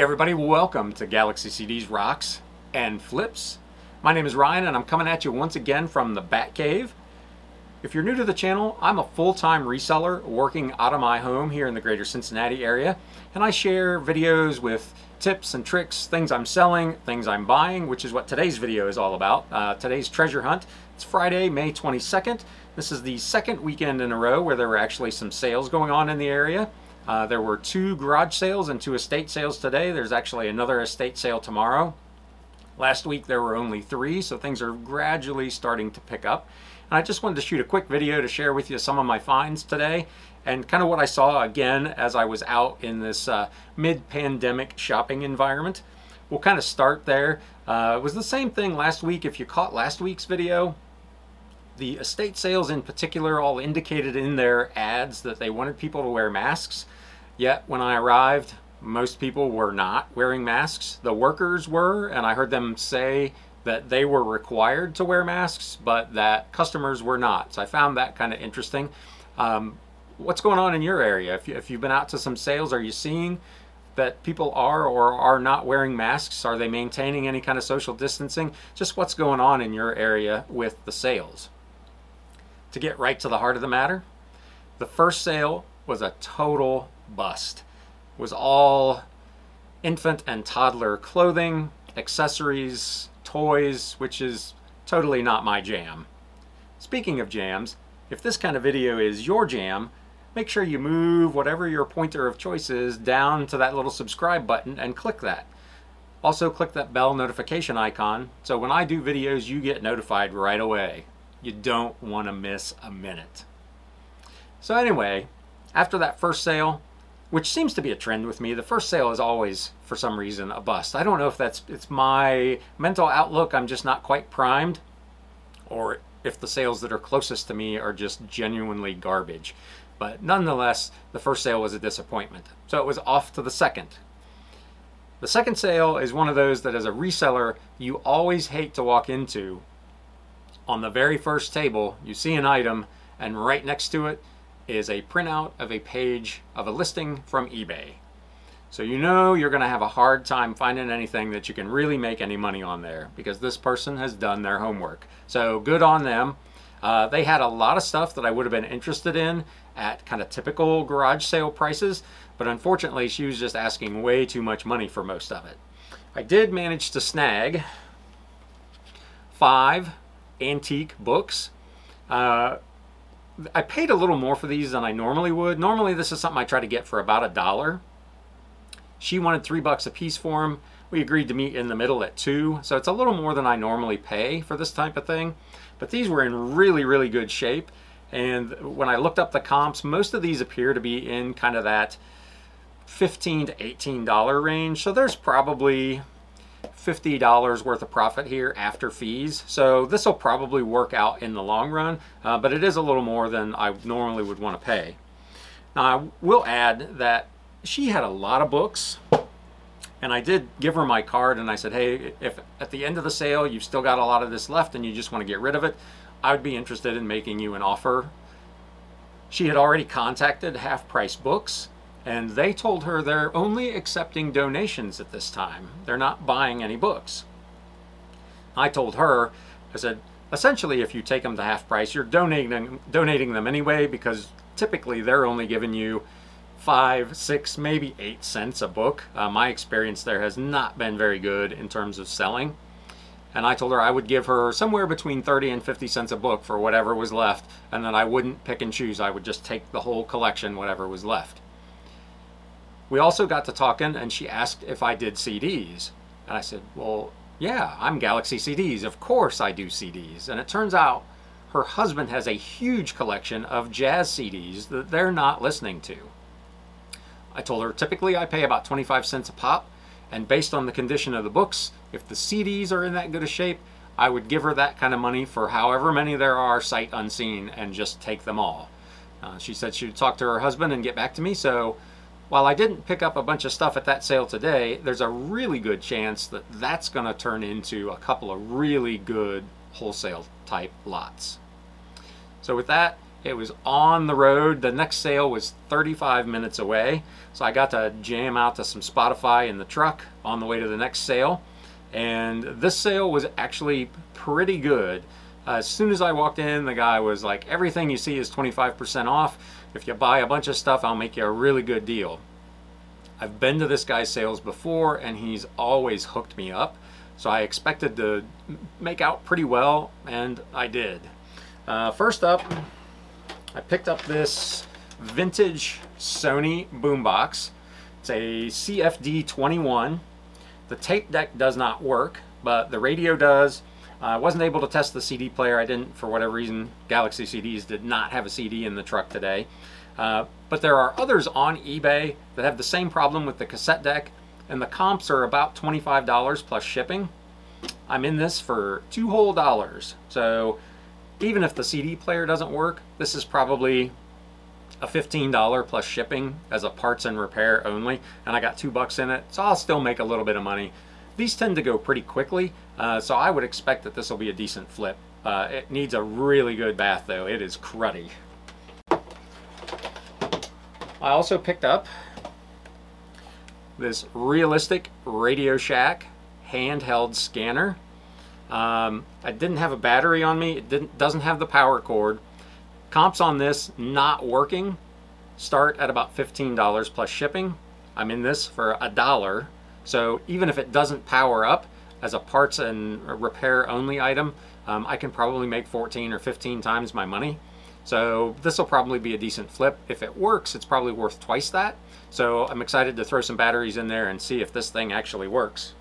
Everybody, welcome to Galaxy CDs Rocks and Flips. My name is Ryan and I'm coming at you once again from the Bat Cave. If you're new to the channel, I'm a full-time reseller working out of my home here in the greater Cincinnati area and I share videos with tips and tricks, things I'm selling, things I'm buying, which is what today's video is all about. Uh, today's treasure hunt. It's Friday, May 22nd. This is the second weekend in a row where there were actually some sales going on in the area. Uh, there were two garage sales and two estate sales today. There's actually another estate sale tomorrow. Last week there were only three, so things are gradually starting to pick up. And I just wanted to shoot a quick video to share with you some of my finds today and kind of what I saw again as I was out in this uh, mid-pandemic shopping environment. We'll kind of start there. Uh, it was the same thing last week. If you caught last week's video, the estate sales in particular all indicated in their ads that they wanted people to wear masks. Yet when I arrived, most people were not wearing masks. The workers were, and I heard them say that they were required to wear masks, but that customers were not. So I found that kind of interesting. Um, what's going on in your area? If, you, if you've been out to some sales, are you seeing that people are or are not wearing masks? Are they maintaining any kind of social distancing? Just what's going on in your area with the sales? To get right to the heart of the matter, the first sale was a total bust. It was all infant and toddler clothing, accessories, toys, which is totally not my jam. Speaking of jams, if this kind of video is your jam, make sure you move whatever your pointer of choice is down to that little subscribe button and click that. Also click that bell notification icon so when I do videos you get notified right away. You don't want to miss a minute. So anyway, after that first sale, which seems to be a trend with me. The first sale is always, for some reason, a bust. I don't know if that's it's my mental outlook. I'm just not quite primed, or if the sales that are closest to me are just genuinely garbage. But nonetheless, the first sale was a disappointment. So it was off to the second. The second sale is one of those that as a reseller, you always hate to walk into. On the very first table, you see an item, and right next to it is a printout of a page of a listing from eBay. So you know you're going to have a hard time finding anything that you can really make any money on there because this person has done their homework. So good on them. Uh, they had a lot of stuff that I would have been interested in at kind of typical garage sale prices, but unfortunately she was just asking way too much money for most of it. I did manage to snag five antique books. Uh, I paid a little more for these than I normally would. Normally this is something I try to get for about a dollar. She wanted three bucks a piece for them. We agreed to meet in the middle at two, so it's a little more than I normally pay for this type of thing. But these were in really, really good shape. And when I looked up the comps, most of these appear to be in kind of that 15 to $18 range. So there's probably $50 worth of profit here after fees. So this will probably work out in the long run, uh, but it is a little more than I normally would want to pay. Now I will add that she had a lot of books and I did give her my card and I said, hey, if at the end of the sale you've still got a lot of this left and you just want to get rid of it, I would be interested in making you an offer. She had already contacted Half Price Books and they told her they're only accepting donations at this time. They're not buying any books. I told her, I said, essentially if you take them to half price, you're donating, donating them anyway because typically they're only giving you five, six, maybe eight cents a book. Uh, my experience there has not been very good in terms of selling. And I told her I would give her somewhere between 30 and 50 cents a book for whatever was left, and then I wouldn't pick and choose. I would just take the whole collection, whatever was left. We also got to talking, and she asked if I did CDs. And I said, Well, yeah, I'm Galaxy CDs. Of course I do CDs. And it turns out her husband has a huge collection of jazz CDs that they're not listening to. I told her typically I pay about 25 cents a pop, and based on the condition of the books, if the CDs are in that good a shape, I would give her that kind of money for however many there are sight unseen and just take them all. Uh, she said she would talk to her husband and get back to me, so while I didn't pick up a bunch of stuff at that sale today, there's a really good chance that that's going to turn into a couple of really good wholesale type lots. So with that, It was on the road. The next sale was 35 minutes away. So I got to jam out to some Spotify in the truck on the way to the next sale. And this sale was actually pretty good. As soon as I walked in, the guy was like, everything you see is 25% off. If you buy a bunch of stuff, I'll make you a really good deal. I've been to this guy's sales before and he's always hooked me up. So I expected to make out pretty well and I did. Uh, first up, I picked up this vintage Sony boombox. It's a CFD 21. The tape deck does not work, but the radio does. I wasn't able to test the CD player. I didn't, for whatever reason, Galaxy CDs did not have a CD in the truck today. Uh, but there are others on eBay that have the same problem with the cassette deck, and the comps are about $25 plus shipping. I'm in this for two whole dollars. So even if the CD player doesn't work, this is probably a $15 plus shipping as a parts and repair only, and I got two bucks in it, so I'll still make a little bit of money. These tend to go pretty quickly, uh, so I would expect that this will be a decent flip. Uh, it needs a really good bath though, it is cruddy. I also picked up this realistic Radio Shack handheld scanner. Um, I didn't have a battery on me. It doesn't have the power cord. Comps on this not working start at about $15 plus shipping. I'm in this for a dollar. So even if it doesn't power up as a parts and repair only item, um, I can probably make 14 or 15 times my money. So this will probably be a decent flip. If it works, it's probably worth twice that. So I'm excited to throw some batteries in there and see if this thing actually works.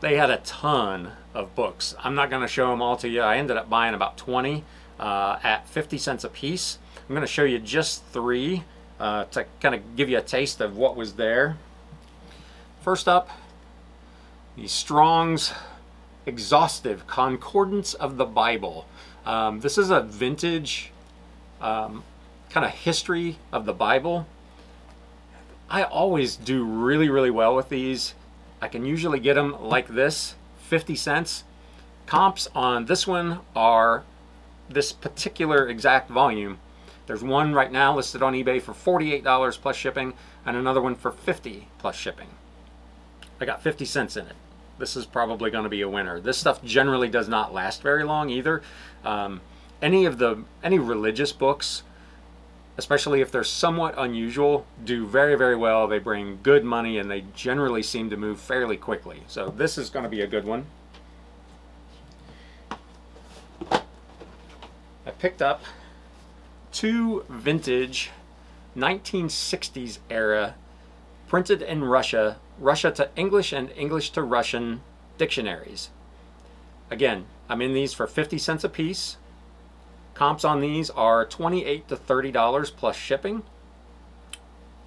They had a ton of books. I'm not going to show them all to you. I ended up buying about 20 uh, at 50 cents a piece. I'm going to show you just three uh, to kind of give you a taste of what was there. First up, the Strong's Exhaustive Concordance of the Bible. Um, this is a vintage um, kind of history of the Bible. I always do really, really well with these. I can usually get them like this, 50 cents. Comps on this one are this particular exact volume. There's one right now listed on eBay for $48 plus shipping and another one for 50 plus shipping. I got 50 cents in it. This is probably going to be a winner. This stuff generally does not last very long either. Um, any of the any religious books especially if they're somewhat unusual, do very, very well. They bring good money and they generally seem to move fairly quickly. So this is going to be a good one. I picked up two vintage 1960s era printed in Russia, Russia to English and English to Russian dictionaries. Again, I'm in these for 50 cents a piece. Comps on these are 28 to $30 plus shipping.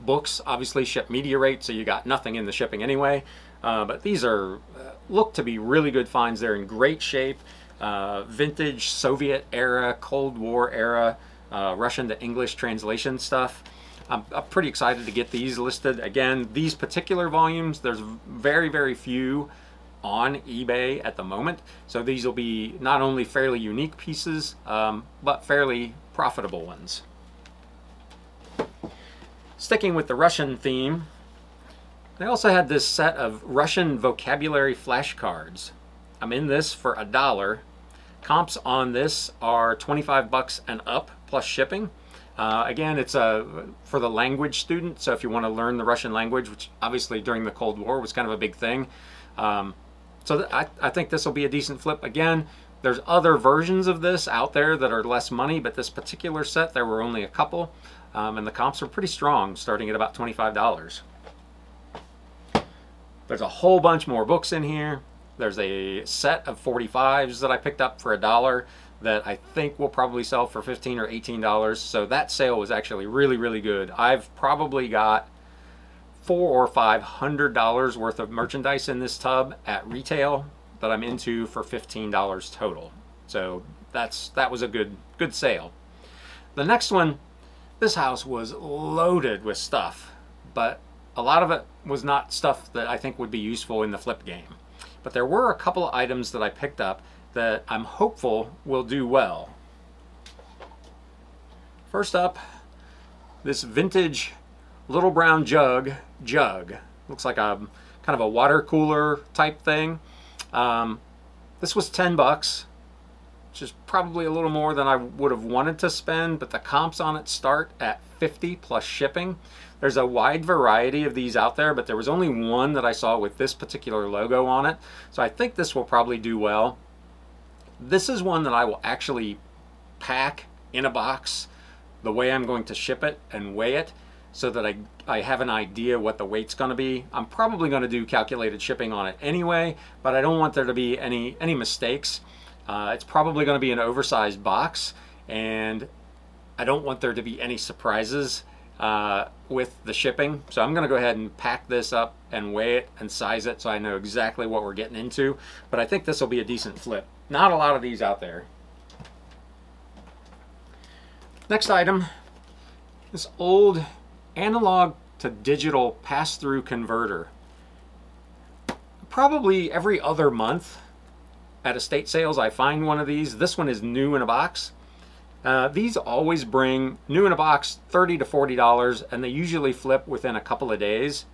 Books obviously ship media rate, so you got nothing in the shipping anyway. Uh, but these are uh, look to be really good finds. They're in great shape. Uh, vintage Soviet era, Cold War era, uh, Russian to English translation stuff. I'm, I'm, pretty excited to get these listed. Again, these particular volumes, there's very, very few on eBay at the moment. So these will be not only fairly unique pieces, um, but fairly profitable ones. Sticking with the Russian theme, they also had this set of Russian vocabulary flashcards. I'm in this for a dollar. Comps on this are 25 bucks and up plus shipping. Uh, again, it's a for the language student, so if you want to learn the Russian language, which obviously during the Cold War was kind of a big thing, um, so I, I think this will be a decent flip. Again, there's other versions of this out there that are less money, but this particular set, there were only a couple, um, and the comps are pretty strong, starting at about $25. There's a whole bunch more books in here. There's a set of 45s that I picked up for a dollar that I think will probably sell for 15 or $18. So that sale was actually really, really good. I've probably got four or five hundred dollars worth of merchandise in this tub at retail that I'm into for fifteen dollars total. So that's that was a good good sale. The next one, this house was loaded with stuff, but a lot of it was not stuff that I think would be useful in the flip game. But there were a couple of items that I picked up that I'm hopeful will do well. First up, this vintage little brown jug jug. Looks like a kind of a water cooler type thing. Um, this was 10 bucks, which is probably a little more than I would have wanted to spend, but the comps on it start at 50 plus shipping. There's a wide variety of these out there, but there was only one that I saw with this particular logo on it. So I think this will probably do well. This is one that I will actually pack in a box the way I'm going to ship it and weigh it so that I, I have an idea what the weight's going to be. I'm probably going to do calculated shipping on it anyway, but I don't want there to be any, any mistakes. Uh, it's probably going to be an oversized box, and I don't want there to be any surprises uh, with the shipping. So I'm going to go ahead and pack this up and weigh it and size it so I know exactly what we're getting into. But I think this will be a decent flip. Not a lot of these out there. Next item, this old analog to digital pass-through converter. Probably every other month at estate sales I find one of these. This one is new in a box. Uh, these always bring new in a box 30 to 40 dollars and they usually flip within a couple of days.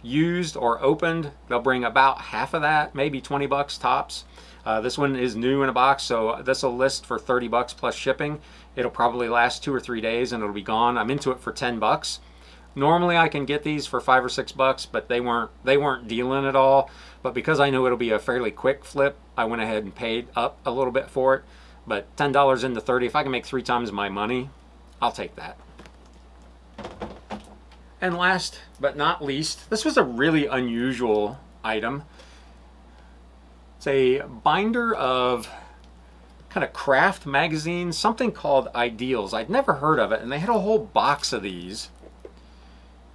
Used or opened they'll bring about half of that maybe 20 bucks tops. Uh, this one is new in a box so this will list for 30 bucks plus shipping. It'll probably last two or three days and it'll be gone. I'm into it for 10 bucks. Normally i can get these for five or six bucks but they weren't they weren't dealing at all. But because i know it'll be a fairly quick flip i went ahead and paid up a little bit for it but $10 into 30, if I can make three times my money, I'll take that. And last but not least, this was a really unusual item. It's a binder of kind of craft magazines, something called Ideals. I'd never heard of it, and they had a whole box of these.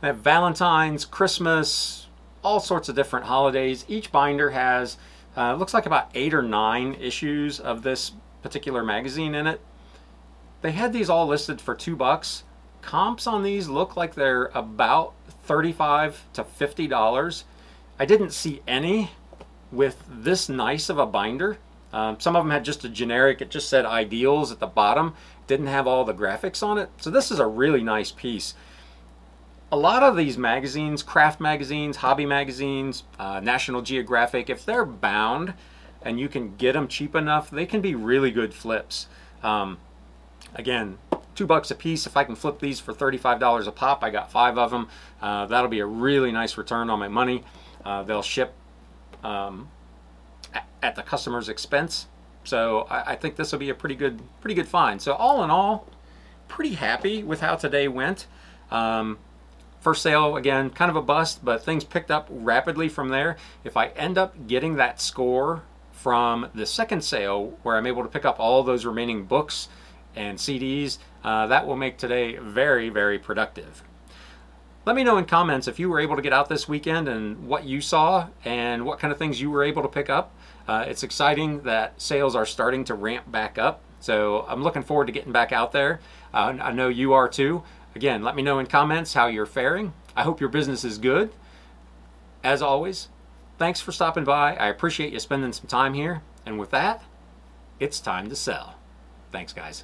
They have Valentine's, Christmas, all sorts of different holidays. Each binder has, uh, looks like about eight or nine issues of this particular magazine in it. They had these all listed for two bucks. Comps on these look like they're about 35 to $50. I didn't see any with this nice of a binder. Um, some of them had just a generic, it just said ideals at the bottom, didn't have all the graphics on it. So this is a really nice piece. A lot of these magazines, craft magazines, hobby magazines, uh, National Geographic, if they're bound, and you can get them cheap enough, they can be really good flips. Um, again, two bucks a piece. If I can flip these for $35 a pop, I got five of them. Uh, that'll be a really nice return on my money. Uh, they'll ship um, at the customer's expense. So I, I think this will be a pretty good, pretty good find. So all in all, pretty happy with how today went. Um, first sale again, kind of a bust, but things picked up rapidly from there. If I end up getting that score from the second sale where I'm able to pick up all those remaining books and CDs. Uh, that will make today very, very productive. Let me know in comments if you were able to get out this weekend and what you saw and what kind of things you were able to pick up. Uh, it's exciting that sales are starting to ramp back up. So I'm looking forward to getting back out there. Uh, I know you are too. Again, let me know in comments how you're faring. I hope your business is good. As always, Thanks for stopping by. I appreciate you spending some time here. And with that, it's time to sell. Thanks, guys.